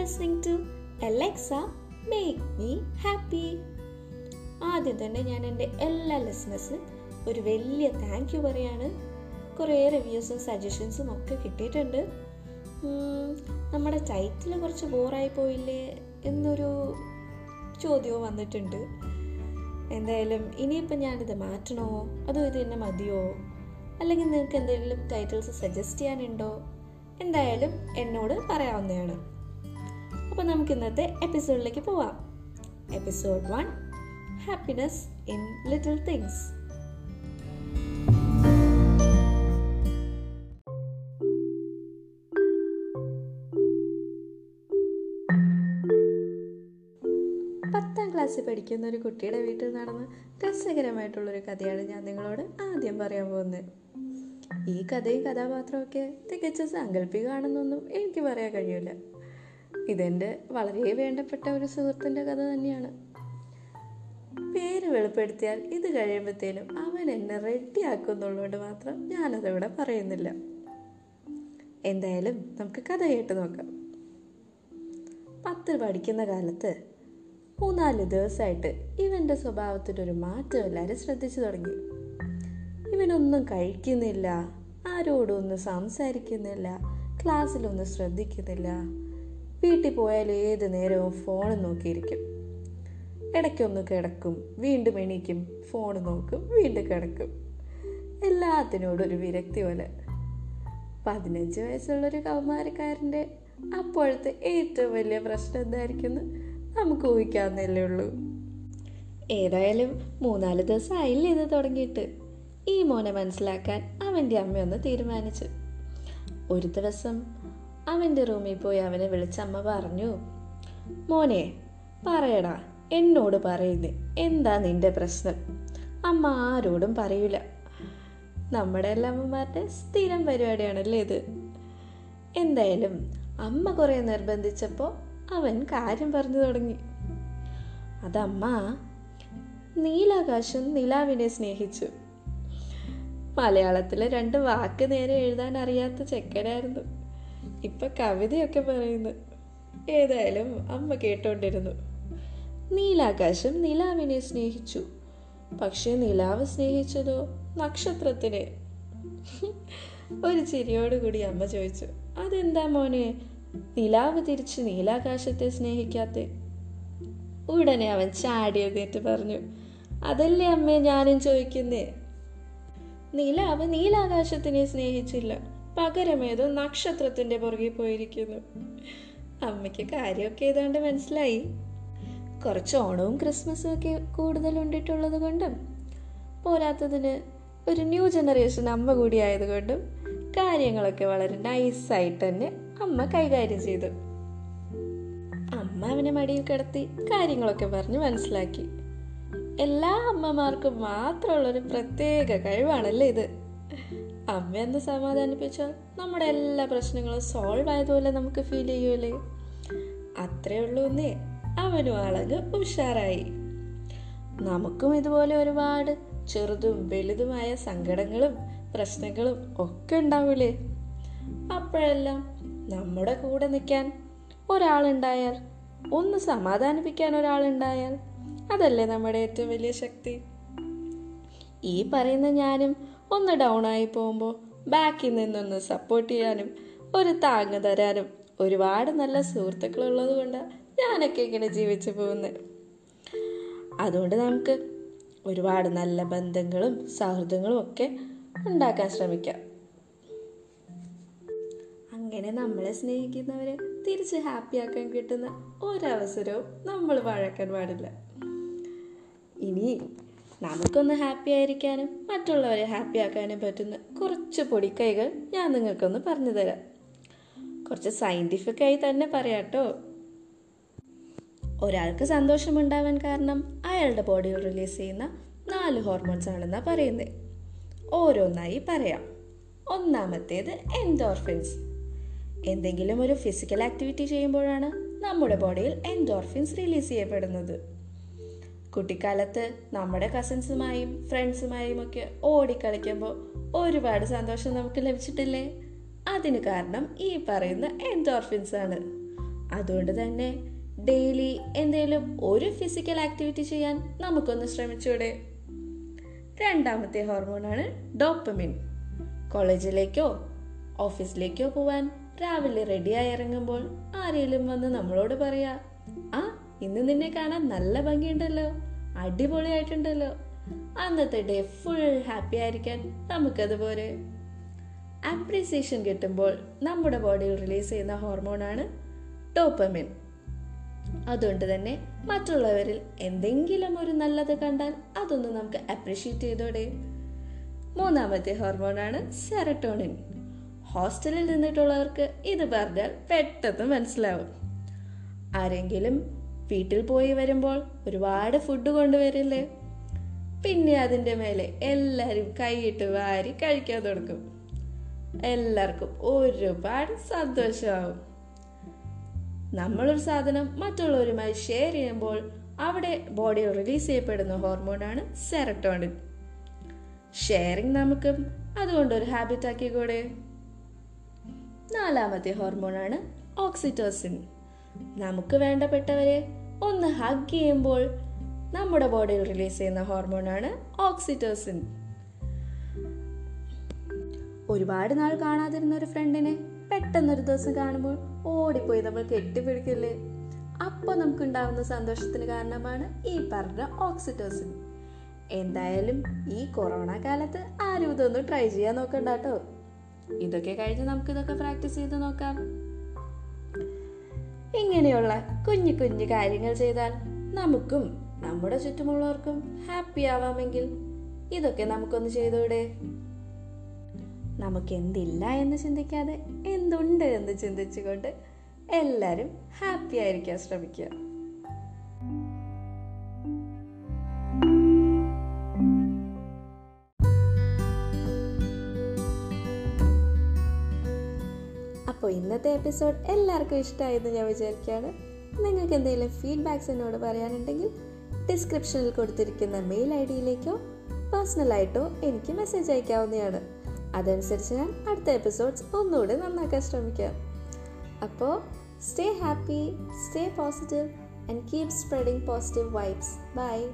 Listening to Alexa make me happy ആദ്യം തന്നെ ഞാൻ എന്റെ എല്ലാ ലിസ്ണേഴ്സിനും ഒരു വലിയ താങ്ക് യു പറയാണ്. കുറേ റിവ്യൂസും സജഷൻസും ഒക്കെ കിട്ടിയിട്ടുണ്ട്. നമ്മുടെ ടൈറ്റിൽ കുറച്ച് ബോറായി പോയില്ലേ എന്നൊരു ചോദ്യവും വന്നിട്ടുണ്ട്. എന്തായാലും ഇനിയിപ്പം ഞാനിത് മാറ്റണോ? അതോ ഇത് തന്നെ മതിയോ? അല്ലെങ്കിൽ നിങ്ങൾക്ക് എന്തെങ്കിലും ടൈറ്റിൽസ് സജസ്റ്റ് ചെയ്യാനുണ്ടോ? എന്തായാലും എന്നോട് പറയാവുന്നതാണ്. അപ്പോൾ നമുക്ക് ഇന്നത്തെ എപ്പിസോഡിലേക്ക് പോവാം. Episode one happiness in little things പത്താം ക്ലാസ്സിൽ പഠിക്കുന്ന ഒരു കുട്ടിയുടെ വീട്ടിൽ നടന്ന രസകരമായിട്ടുള്ളൊരു കഥയാണ് ഞാൻ നിങ്ങളോട് ആദ്യം പറയാൻ പോകുന്നത്. ഈ കഥയും കഥാപാത്രമൊക്കെ തികച്ച സാങ്കല്പികമാണെന്നൊന്നും എനിക്ക് പറയാൻ കഴിയില്ല ഇതെന്റെ വളരെ വേണ്ടപ്പെട്ട ഒരു സുഹൃത്തിന്റെ കഥ തന്നെയാണ്. പേര് വെളിപ്പെടുത്തിയാൽ ഇത് കഴിയുമ്പോഴത്തേനും അവൻ എന്നെ റെഡിയാക്കുന്നുള്ളതുകൊണ്ട് മാത്രം ഞാനതിവിടെ പറയുന്നില്ല. എന്തായാലും നമുക്ക് കഥ കേട്ട് നോക്കാം. പത്തിൽ പഠിക്കുന്ന കാലത്ത് മൂന്നാൽ ദിവസമായിട്ട് ഇവന്റെ സ്വഭാവത്തിനൊരു മാറ്റം എല്ലാവരും ശ്രദ്ധിച്ചു തുടങ്ങി. ഇവനൊന്നും കഴിക്കുന്നില്ല ആരോടും ഒന്നും സംസാരിക്കുന്നില്ല ക്ലാസ്സിലൊന്നും ശ്രദ്ധിക്കുന്നില്ല വീട്ടിൽ പോയാൽ ഏത് നേരവും ഫോൺ നോക്കിയിരിക്കും. ഇടയ്ക്കൊന്ന് കിടക്കും വീണ്ടും എണീക്കും ഫോൺ നോക്കും വീണ്ടും കിടക്കും. എല്ലാത്തിനോടും ഒരു വിരക്തി പോലെ. പതിനഞ്ച് വയസ്സുള്ളൊരു കൗമാരക്കാരന്റെ അപ്പോഴത്തെ ഏറ്റവും വലിയ പ്രശ്നം എന്തായിരിക്കും നമുക്ക് ഊഹിക്കാവുന്നല്ലേ ഉള്ളൂ. ഏതായാലും മൂന്നാൽ ദിവസം ആയില്ലേ ഇത് തുടങ്ങിയിട്ട്. ഈ മോനെ മനസ്സിലാക്കാൻ അവന്റെ അമ്മയൊന്ന് തീരുമാനിച്ചു. ഒരു ദിവസം അവന്റെ റൂമിൽ പോയി അവനെ വിളിച്ചമ്മ പറഞ്ഞു മോനെ പറയടാ എന്നോട് പറയുന്നേ എന്താ നിന്റെ പ്രശ്നം? അമ്മ ആരോടും പറയൂല. നമ്മുടെ എല്ലാ അമ്മമാരുടെ സ്ഥിരം പരിപാടിയാണല്ലേ ഇത്. എന്തായാലും അമ്മ കുറെ നിർബന്ധിച്ചപ്പോൾ അവൻ കാര്യം പറഞ്ഞു തുടങ്ങി. അതമ്മ നീലാകാശം നിലാവിനെ സ്നേഹിച്ചു. മലയാളത്തിലെ രണ്ട് വാക്ക് നേരെ എഴുതാൻ അറിയാത്ത ചെക്കനായിരുന്നു. ഇപ്പൊ കവിതയൊക്കെ പറയുന്നു. ഏതായാലും അമ്മ കേട്ടോണ്ടിരുന്നു. നീലാകാശം നിലാവിനെ സ്നേഹിച്ചു. പക്ഷെ നിലാവ് സ്നേഹിച്ചതോ നക്ഷത്രത്തിനെ? ഒരു ചിരിയോടുകൂടി അമ്മ ചോദിച്ചു. അതെന്താ മോനെ? നിലാവ് തിരിച്ച് നീലാകാശത്തെ സ്നേഹിക്കാത്തെ? ഉടനെ അവൻ ചാടി എഴുന്നേറ്റ് പറഞ്ഞു. അതല്ലേ അമ്മേ ഞാനും ചോദിക്കുന്നേ? നിലാവ് നീലാകാശത്തിനെ സ്നേഹിച്ചില്ല. പകരമേതോ നക്ഷത്രത്തിന്റെ പുറകെ പോയിരിക്കുന്നു. അമ്മയ്ക്ക് കാര്യമൊക്കെ ഏതാണ്ട് മനസ്സിലായി. കുറച്ച് ഓണവും ക്രിസ്മസും ഒക്കെ കൂടുതൽ ഉണ്ടിട്ടുള്ളത് കൊണ്ടും പോരാത്തതിന് ഒരു ന്യൂ ജനറേഷൻ അമ്മ കൂടി ആയതുകൊണ്ടും കാര്യങ്ങളൊക്കെ വളരെ നൈസായിട്ട് തന്നെ അമ്മ കൈകാര്യം ചെയ്തു. അമ്മ അവനെ മടിയിൽ കിടത്തി കാര്യങ്ങളൊക്കെ പറഞ്ഞ് മനസ്സിലാക്കി. എല്ലാ അമ്മമാർക്കും മാത്രമുള്ളൊരു പ്രത്യേക കഴിവാണല്ലേ ഇത്. അമ്മ എന്ന് സമാധാനിപ്പിച്ചാൽ നമ്മുടെ എല്ലാ പ്രശ്നങ്ങളും സോൾവ് ആയതുപോലെ നമുക്ക് ഫീൽ ചെയ്യൂലേ അത്രേ ഉള്ളൂ എന്നേ അവനും ആളങ്ങ് ഉഷാറായി. നമുക്കും ഇതുപോലെ ഒരുപാട് ചെറുതും വലുതുമായ സങ്കടങ്ങളും പ്രശ്നങ്ങളും ഒക്കെ ഉണ്ടാവൂലേ? അപ്പോഴെല്ലാം നമ്മുടെ കൂടെ നിൽക്കാൻ ഒരാളുണ്ടായാൽ ഒന്ന് സമാധാനിപ്പിക്കാൻ ഒരാളുണ്ടായാൽ അതല്ലേ നമ്മുടെ ഏറ്റവും വലിയ ശക്തി. ഈ പറയുന്ന ഞാനും ഒന്ന് ഡൗൺ ആയി പോകുമ്പോൾ ബാക്കിൽ നിന്നൊന്ന് സപ്പോർട്ട് ചെയ്യാനും ഒരു താങ്ങ് തരാനും ഒരുപാട് നല്ല സുഹൃത്തുക്കളുള്ളത് കൊണ്ട് ഞാനൊക്കെ ഇങ്ങനെ ജീവിച്ചു പോകുന്നത് അതുകൊണ്ട് നമുക്ക് ഒരുപാട് നല്ല ബന്ധങ്ങളും സൗഹൃദങ്ങളും ഒക്കെ ഉണ്ടാക്കാൻ ശ്രമിക്കാം. അങ്ങനെ നമ്മളെ സ്നേഹിക്കുന്നവരെ തിരിച്ച് ഹാപ്പിയാക്കാൻ കിട്ടുന്ന ഒരവസരവും നമ്മൾ വഴക്കാൻ പാടില്ല. ഇനി നമുക്കൊന്ന് ഹാപ്പി ആയിരിക്കാനും മറ്റുള്ളവരെ ഹാപ്പി ആക്കാനും പറ്റുന്ന കുറച്ച് പൊടിക്കൈകൾ ഞാൻ നിങ്ങൾക്കൊന്ന് പറഞ്ഞു തരാം. കുറച്ച് സയന്റിഫിക് ആയി തന്നെ പറയാട്ടോ. ഒരാൾക്ക് സന്തോഷമുണ്ടാവാൻ കാരണം അയാളുടെ ബോഡിയിൽ റിലീസ് ചെയ്യുന്ന നാല് ഹോർമോൺസ് ആണെന്നാണ് പറയുന്നത് ഓരോന്നായി പറയാം. ഒന്നാമത്തേത് എൻഡോർഫിൻസ് എന്തെങ്കിലും ഒരു ഫിസിക്കൽ ആക്ടിവിറ്റി ചെയ്യുമ്പോഴാണ് നമ്മുടെ ബോഡിയിൽ എൻഡോർഫിൻസ് റിലീസ് ചെയ്യപ്പെടുന്നത്. കുട്ടിക്കാലത്ത് നമ്മുടെ കസിൻസുമായും ഫ്രണ്ട്സുമായും ഒക്കെ ഓടിക്കളിക്കുമ്പോൾ ഒരുപാട് സന്തോഷം നമുക്ക് ലഭിച്ചിട്ടില്ലേ? അതിന് കാരണം ഈ പറയുന്ന എൻഡോർഫിൻസ് ആണ്. അതുകൊണ്ട് തന്നെ ഡെയിലി എന്തെങ്കിലും ഒരു ഫിസിക്കൽ ആക്ടിവിറ്റി ചെയ്യാൻ നമുക്കൊന്ന് ശ്രമിച്ചൂടെ. രണ്ടാമത്തെ ഹോർമോണാണ് ഡോപ്പമിൻ കോളേജിലേക്കോ ഓഫീസിലേക്കോ പോവാൻ രാവിലെ റെഡിയായി ഇറങ്ങുമ്പോൾ ആരെങ്കിലും വന്ന് നമ്മളോട് പറയാ ഇന്ന് നിന്നെ കാണാൻ നല്ല ഭംഗിയുണ്ടല്ലോ. അടിപൊളിയായിട്ടുണ്ടല്ലോ. അന്നത്തെ ഡേ ഫുൾ ഹാപ്പി ആയിരിക്കാൻ നമുക്കതുപോലെ. അപ്രീസിയേഷൻ കിട്ടുമ്പോൾ നമ്മുടെ ബോഡിയിൽ റിലീസ് ചെയ്യുന്ന ഹോർമോണാണ് ടോപ്പമിൻ അതുകൊണ്ട് തന്നെ മറ്റുള്ളവരിൽ എന്തെങ്കിലും ഒരു നല്ലത് കണ്ടാൽ അതൊന്ന് നമുക്ക് അപ്രീഷിയേറ്റ് ചെയ്തോടെ. മൂന്നാമത്തെ ഹോർമോണാണ് സെറട്ടോണിൻ ഹോസ്റ്റലിൽ നിന്നിട്ടുള്ളവർക്ക് ഇത് പറഞ്ഞാൽ പെട്ടെന്ന് മനസ്സിലാവും. ആരെങ്കിലും വീട്ടിൽ പോയി വരുമ്പോൾ ഒരുപാട് ഫുഡ് കൊണ്ടുവരില്ലേ? പിന്നെ അതിന്റെ മേലെ എല്ലാവരും കൈയിട്ട് വാരി കഴിക്കാൻ തുടങ്ങും. എല്ലാവർക്കും ഒരുപാട് സന്തോഷമാവും. നമ്മളൊരു സാധനം മറ്റുള്ളവരുമായി ഷെയർ ചെയ്യുമ്പോൾ അവിടെ ബോഡിയിൽ റിലീസ് ചെയ്യപ്പെടുന്ന ഹോർമോണാണ് സെറട്ടോണിൻ ഷെയറിങ് നമുക്ക് അതുകൊണ്ട് ഒരു ഹാബിറ്റ് ആക്കി ആക്കിക്കൂടെ നാലാമത്തെ ഹോർമോണാണ് ഓക്സിറ്റോസിൻ നമുക്ക് വേണ്ടപ്പെട്ടവരെ ഒന്ന് ഹഗ് ചെയ്യുമ്പോൾ നമ്മുടെ ബോഡിയിൽ റിലീസ് ചെയ്യുന്ന ഹോർമോണാണ് ഓക്സിറ്റോസിൻ ഒരുപാട് നാൾ കാണാതിരുന്ന ഒരു ഫ്രണ്ടിനെ പെട്ടെന്നൊരു ദിവസം കാണുമ്പോൾ ഓടിപ്പോയി നമ്മൾ കെട്ടിപ്പിടിക്കില്ലേ? അപ്പോൾ നമുക്കുണ്ടാവുന്ന സന്തോഷത്തിന് കാരണമാണ് ഈ പറഞ്ഞ ഓക്സിറ്റോസിൻ എന്തായാലും ഈ കൊറോണ കാലത്ത് ആരും ഇതൊന്നും ട്രൈ ചെയ്യാൻ നോക്കണ്ട കേട്ടോ ഇതൊക്കെ കഴിഞ്ഞ് നമുക്ക് ഇതൊക്കെ പ്രാക്ടീസ് ചെയ്ത് നോക്കാം. ഇങ്ങനെയുള്ള കുഞ്ഞു കുഞ്ഞു കാര്യങ്ങൾ ചെയ്താൽ നമുക്കും നമ്മുടെ ചുറ്റുമുള്ളവർക്കും ഹാപ്പി ആവാമെങ്കിൽ ഇതൊക്കെ നമുക്കൊന്ന് ചെയ്തൂടെ? നമുക്ക് എന്തില്ല എന്ന് ചിന്തിക്കാതെ എന്തുണ്ട് എന്ന് ചിന്തിച്ചുകൊണ്ട് എല്ലാവരും ഹാപ്പി ആയിരിക്കാൻ ശ്രമിക്കുക. അപ്പോൾ ഇന്നത്തെ എപ്പിസോഡ് എല്ലാവർക്കും ഇഷ്ടമായെന്ന് ഞാൻ വിചാരിക്കുകയാണ്. നിങ്ങൾക്ക് എന്തെങ്കിലും ഫീഡ്ബാക്ക്സ് എന്നോട് പറയാനുണ്ടെങ്കിൽ ഡിസ്ക്രിപ്ഷനിൽ കൊടുത്തിരിക്കുന്ന മെയിൽ ഐ ഡിയിലേക്കോ പേഴ്സണലായിട്ടോ എനിക്ക് മെസ്സേജ് അയക്കാവുന്നതാണ്. അതനുസരിച്ച് ഞാൻ അടുത്ത എപ്പിസോഡ്സ് ഒന്നുകൂടെ നന്നാക്കാൻ ശ്രമിക്കാം. അപ്പോൾ stay happy stay positive and keep spreading positive vibes bye